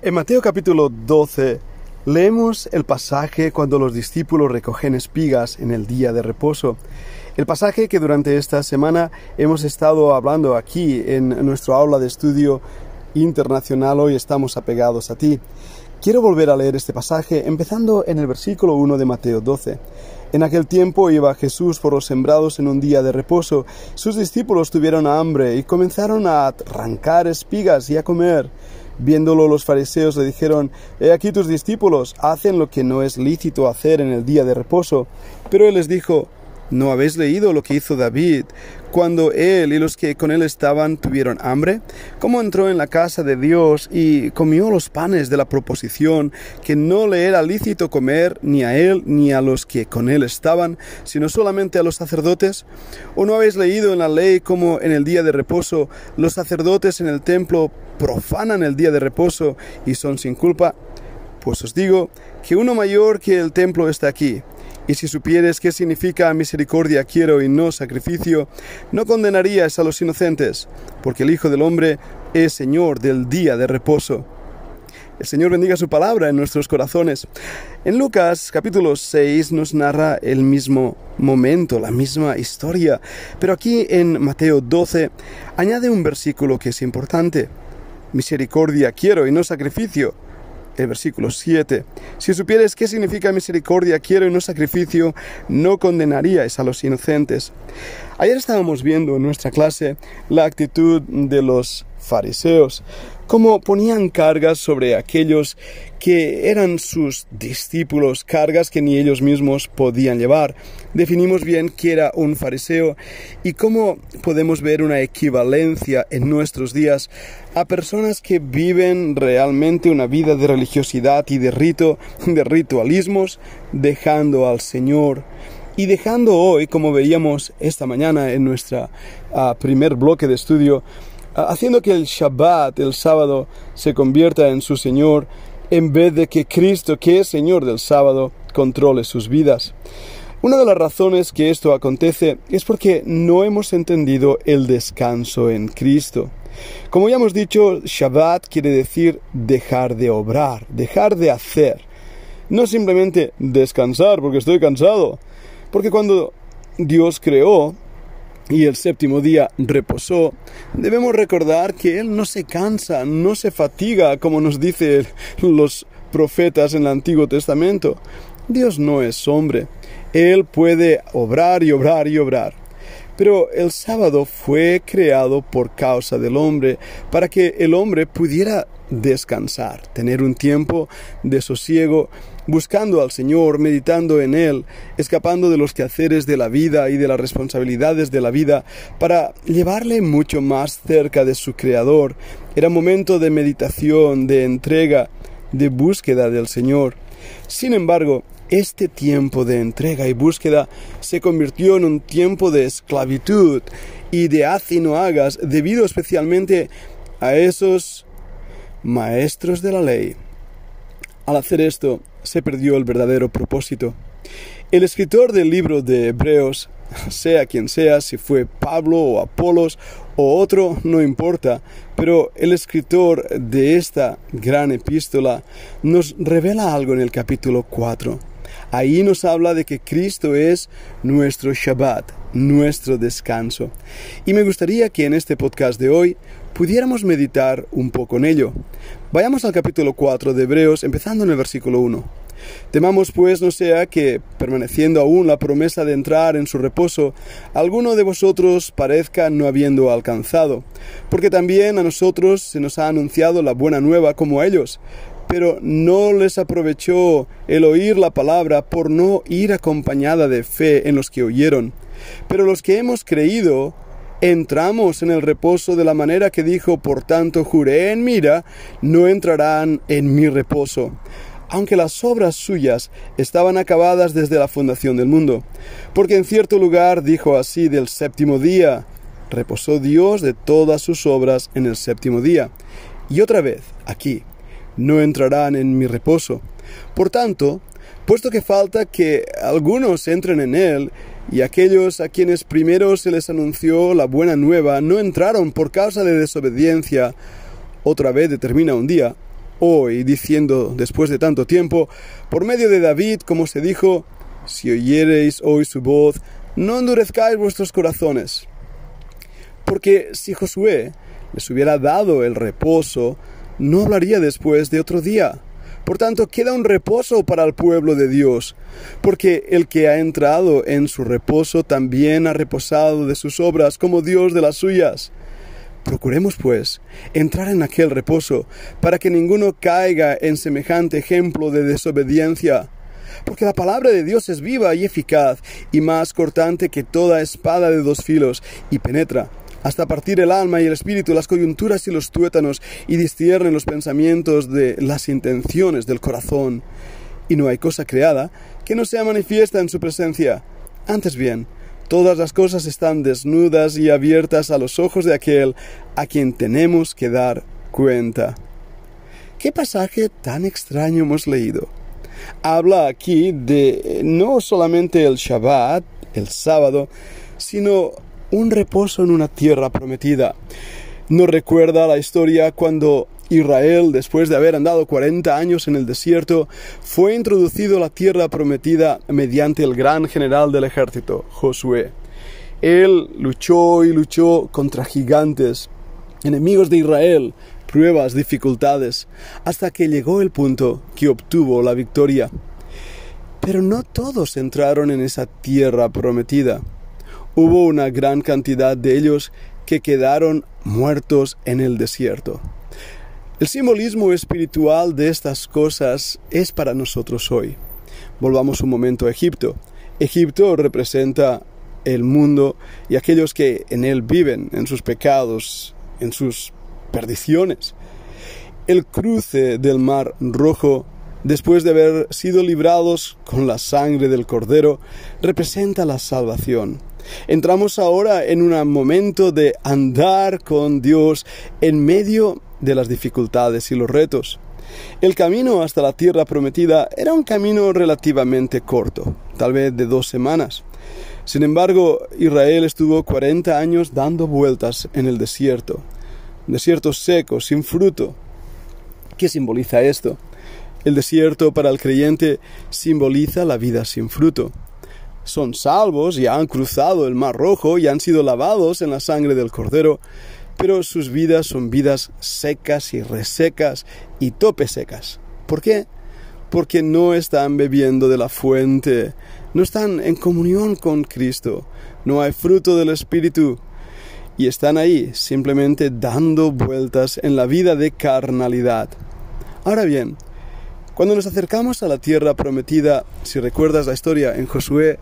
En Mateo capítulo 12 leemos el pasaje cuando los discípulos recogen espigas en el día de reposo. El pasaje que durante esta semana hemos estado hablando aquí en nuestro aula de estudio internacional, hoy estamos apegados a ti. Quiero volver a leer este pasaje empezando en el versículo 1 de Mateo 12. En aquel tiempo iba Jesús por los sembrados en un día de reposo. Sus discípulos tuvieron hambre y comenzaron a arrancar espigas y a comer. Viéndolo los fariseos le dijeron, He aquí tus discípulos hacen lo que no es lícito hacer en el día de reposo. Pero él les dijo, ¿No habéis leído lo que hizo David cuando él y los que con él estaban tuvieron hambre? ¿Cómo entró en la casa de Dios y comió los panes de la proposición que no le era lícito comer ni a él ni a los que con él estaban, sino solamente a los sacerdotes? ¿O no habéis leído en la ley cómo en el día de reposo los sacerdotes en el templo profanan el día de reposo y son sin culpa? Pues os digo que uno mayor que el templo está aquí. Y si supieres qué significa misericordia quiero y no sacrificio, no condenarías a los inocentes, porque el Hijo del Hombre es Señor del día de reposo. El Señor bendiga su palabra en nuestros corazones. En Lucas capítulo 6 nos narra el mismo momento, la misma historia, pero aquí en Mateo 12 añade un versículo que es importante. Misericordia quiero y no sacrificio el versículo 7. Si supieres qué significa misericordia, quiero y no sacrificio, no condenaríais a los inocentes. Ayer estábamos viendo en nuestra clase la actitud de los fariseos como ponían cargas sobre aquellos que eran sus discípulos, cargas que ni ellos mismos podían llevar. Definimos bien qué era un fariseo y cómo podemos ver una equivalencia en nuestros días a personas que viven realmente una vida de religiosidad y de rito, de ritualismos, dejando al Señor y dejando hoy, como veíamos esta mañana en nuestro ah, primer bloque de estudio, haciendo que el Shabbat, el sábado, se convierta en su Señor, en vez de que Cristo, que es Señor del sábado, controle sus vidas. Una de las razones que esto acontece es porque no hemos entendido el descanso en Cristo. Como ya hemos dicho, Shabbat quiere decir dejar de obrar, dejar de hacer. No simplemente descansar porque estoy cansado. Porque cuando Dios creó, y el séptimo día reposó, debemos recordar que Él no se cansa, no se fatiga, como nos dicen los profetas en el Antiguo Testamento. Dios no es hombre. Él puede obrar y obrar y obrar. Pero el sábado fue creado por causa del hombre, para que el hombre pudiera descansar, tener un tiempo de sosiego buscando al Señor, meditando en Él, escapando de los quehaceres de la vida y de las responsabilidades de la vida, para llevarle mucho más cerca de su Creador. Era momento de meditación, de entrega, de búsqueda del Señor. Sin embargo, este tiempo de entrega y búsqueda se convirtió en un tiempo de esclavitud y de haz y no hagas debido especialmente a esos maestros de la ley. Al hacer esto, se perdió el verdadero propósito. El escritor del libro de Hebreos, sea quien sea, si fue Pablo o Apolos o otro, no importa, pero el escritor de esta gran epístola nos revela algo en el capítulo 4. Ahí nos habla de que Cristo es nuestro Shabbat, nuestro descanso. Y me gustaría que en este podcast de hoy pudiéramos meditar un poco en ello. Vayamos al capítulo 4 de Hebreos, empezando en el versículo 1. Temamos pues no sea que, permaneciendo aún la promesa de entrar en su reposo, alguno de vosotros parezca no habiendo alcanzado, porque también a nosotros se nos ha anunciado la buena nueva como a ellos, pero no les aprovechó el oír la palabra por no ir acompañada de fe en los que oyeron. Pero los que hemos creído, entramos en el reposo de la manera que dijo, por tanto juré en mira, no entrarán en mi reposo aunque las obras suyas estaban acabadas desde la fundación del mundo. Porque en cierto lugar dijo así del séptimo día, reposó Dios de todas sus obras en el séptimo día. Y otra vez, aquí, no entrarán en mi reposo. Por tanto, puesto que falta que algunos entren en él, y aquellos a quienes primero se les anunció la buena nueva no entraron por causa de desobediencia, otra vez determina un día, hoy diciendo después de tanto tiempo, por medio de David, como se dijo, si oyereis hoy su voz, no endurezcáis vuestros corazones. Porque si Josué les hubiera dado el reposo, no hablaría después de otro día. Por tanto, queda un reposo para el pueblo de Dios, porque el que ha entrado en su reposo también ha reposado de sus obras como Dios de las suyas. Procuremos, pues, entrar en aquel reposo, para que ninguno caiga en semejante ejemplo de desobediencia. Porque la palabra de Dios es viva y eficaz, y más cortante que toda espada de dos filos, y penetra hasta partir el alma y el espíritu, las coyunturas y los tuétanos, y disciernen los pensamientos de las intenciones del corazón. Y no hay cosa creada que no sea manifiesta en su presencia. Antes bien, todas las cosas están desnudas y abiertas a los ojos de aquel a quien tenemos que dar cuenta. ¿Qué pasaje tan extraño hemos leído? Habla aquí de no solamente el Shabbat, el sábado, sino un reposo en una tierra prometida. Nos recuerda la historia cuando Israel, después de haber andado 40 años en el desierto, fue introducido a la tierra prometida mediante el gran general del ejército, Josué. Él luchó y luchó contra gigantes, enemigos de Israel, pruebas, dificultades, hasta que llegó el punto que obtuvo la victoria. Pero no todos entraron en esa tierra prometida hubo una gran cantidad de ellos que quedaron muertos en el desierto. El simbolismo espiritual de estas cosas es para nosotros hoy. Volvamos un momento a Egipto. Egipto representa el mundo y aquellos que en él viven, en sus pecados, en sus perdiciones. El cruce del mar rojo, después de haber sido librados con la sangre del cordero, representa la salvación. Entramos ahora en un momento de andar con Dios en medio de las dificultades y los retos. El camino hasta la tierra prometida era un camino relativamente corto, tal vez de dos semanas. Sin embargo, Israel estuvo 40 años dando vueltas en el desierto, desierto seco, sin fruto. ¿Qué simboliza esto? El desierto para el creyente simboliza la vida sin fruto son salvos y han cruzado el Mar Rojo y han sido lavados en la sangre del Cordero, pero sus vidas son vidas secas y resecas y tope secas. ¿Por qué? Porque no están bebiendo de la fuente, no están en comunión con Cristo, no hay fruto del Espíritu y están ahí simplemente dando vueltas en la vida de carnalidad. Ahora bien, cuando nos acercamos a la tierra prometida, si recuerdas la historia en Josué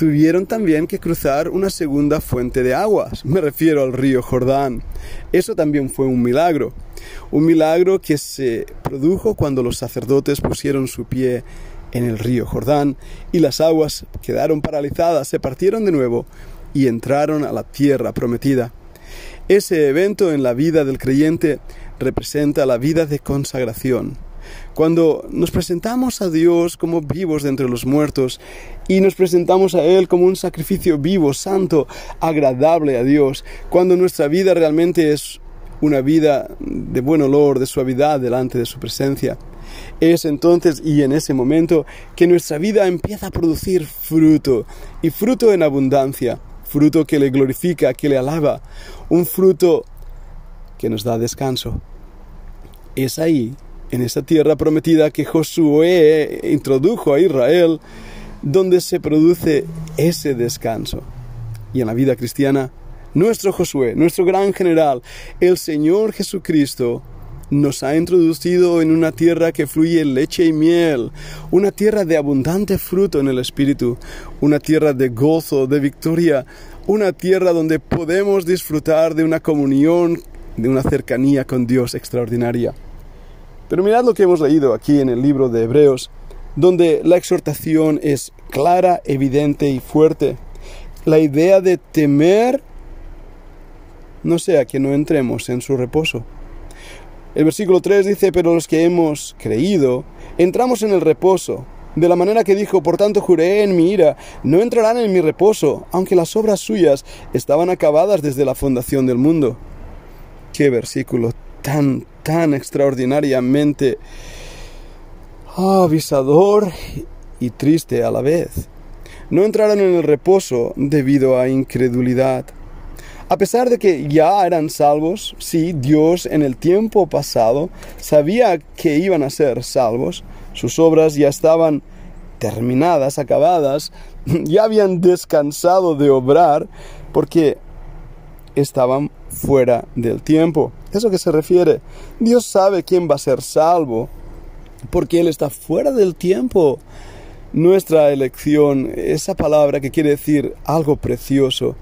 tuvieron también que cruzar una segunda fuente de aguas, me refiero al río Jordán. Eso también fue un milagro, un milagro que se produjo cuando los sacerdotes pusieron su pie en el río Jordán y las aguas quedaron paralizadas, se partieron de nuevo y entraron a la tierra prometida. Ese evento en la vida del creyente representa la vida de consagración cuando nos presentamos a Dios como vivos de entre los muertos y nos presentamos a Él como un sacrificio vivo, santo, agradable a Dios, cuando nuestra vida realmente es una vida de buen olor, de suavidad delante de su presencia. Es entonces y en ese momento que nuestra vida empieza a producir fruto, y fruto en abundancia, fruto que le glorifica, que le alaba, un fruto que nos da descanso. Es ahí en esa tierra prometida que Josué introdujo a Israel, donde se produce ese descanso. Y en la vida cristiana, nuestro Josué, nuestro gran general, el Señor Jesucristo, nos ha introducido en una tierra que fluye leche y miel, una tierra de abundante fruto en el Espíritu, una tierra de gozo, de victoria, una tierra donde podemos disfrutar de una comunión, de una cercanía con Dios extraordinaria. Pero mirad lo que hemos leído aquí en el libro de Hebreos, donde la exhortación es clara, evidente y fuerte. La idea de temer no sea que no entremos en su reposo. El versículo 3 dice, pero los que hemos creído, entramos en el reposo. De la manera que dijo, por tanto juré en mi ira, no entrarán en mi reposo, aunque las obras suyas estaban acabadas desde la fundación del mundo. Qué versículo tan tan extraordinariamente avisador y triste a la vez. No entraron en el reposo debido a incredulidad. A pesar de que ya eran salvos, sí, Dios en el tiempo pasado sabía que iban a ser salvos, sus obras ya estaban terminadas, acabadas, ya habían descansado de obrar porque estaban fuera del tiempo. ¿Eso que se refiere? Dios sabe quién va a ser salvo porque Él está fuera del tiempo. Nuestra elección, esa palabra que quiere decir algo precioso,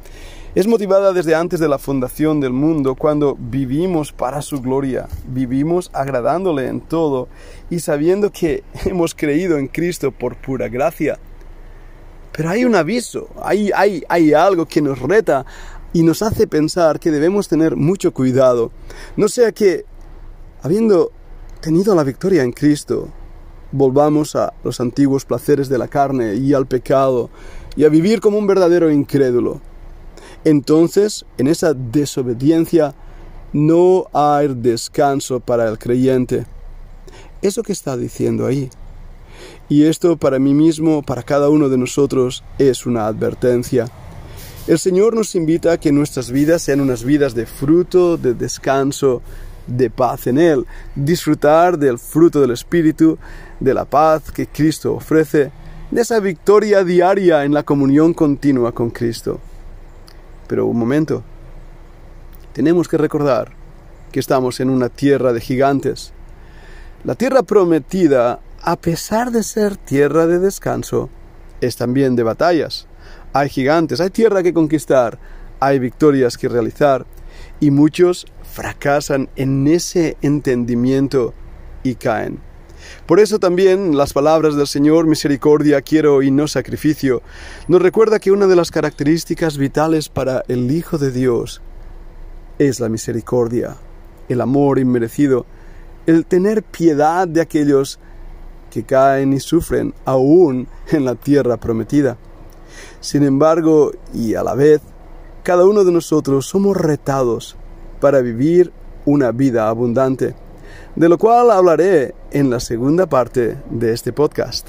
es motivada desde antes de la fundación del mundo, cuando vivimos para su gloria, vivimos agradándole en todo y sabiendo que hemos creído en Cristo por pura gracia. Pero hay un aviso, hay, hay, hay algo que nos reta y nos hace pensar que debemos tener mucho cuidado. No sea que, habiendo tenido la victoria en Cristo, volvamos a los antiguos placeres de la carne y al pecado y a vivir como un verdadero incrédulo entonces en esa desobediencia no hay descanso para el creyente. Eso que está diciendo ahí. Y esto para mí mismo, para cada uno de nosotros, es una advertencia. El Señor nos invita a que nuestras vidas sean unas vidas de fruto, de descanso, de paz en Él, disfrutar del fruto del Espíritu, de la paz que Cristo ofrece, de esa victoria diaria en la comunión continua con Cristo. Pero un momento, tenemos que recordar que estamos en una tierra de gigantes. La tierra prometida, a pesar de ser tierra de descanso, es también de batallas. Hay gigantes, hay tierra que conquistar, hay victorias que realizar, y muchos fracasan en ese entendimiento y caen. Por eso también las palabras del Señor, misericordia quiero y no sacrificio, nos recuerda que una de las características vitales para el Hijo de Dios es la misericordia, el amor inmerecido, el tener piedad de aquellos que caen y sufren aún en la tierra prometida. Sin embargo, y a la vez, cada uno de nosotros somos retados para vivir una vida abundante de lo cual hablaré en la segunda parte de este podcast.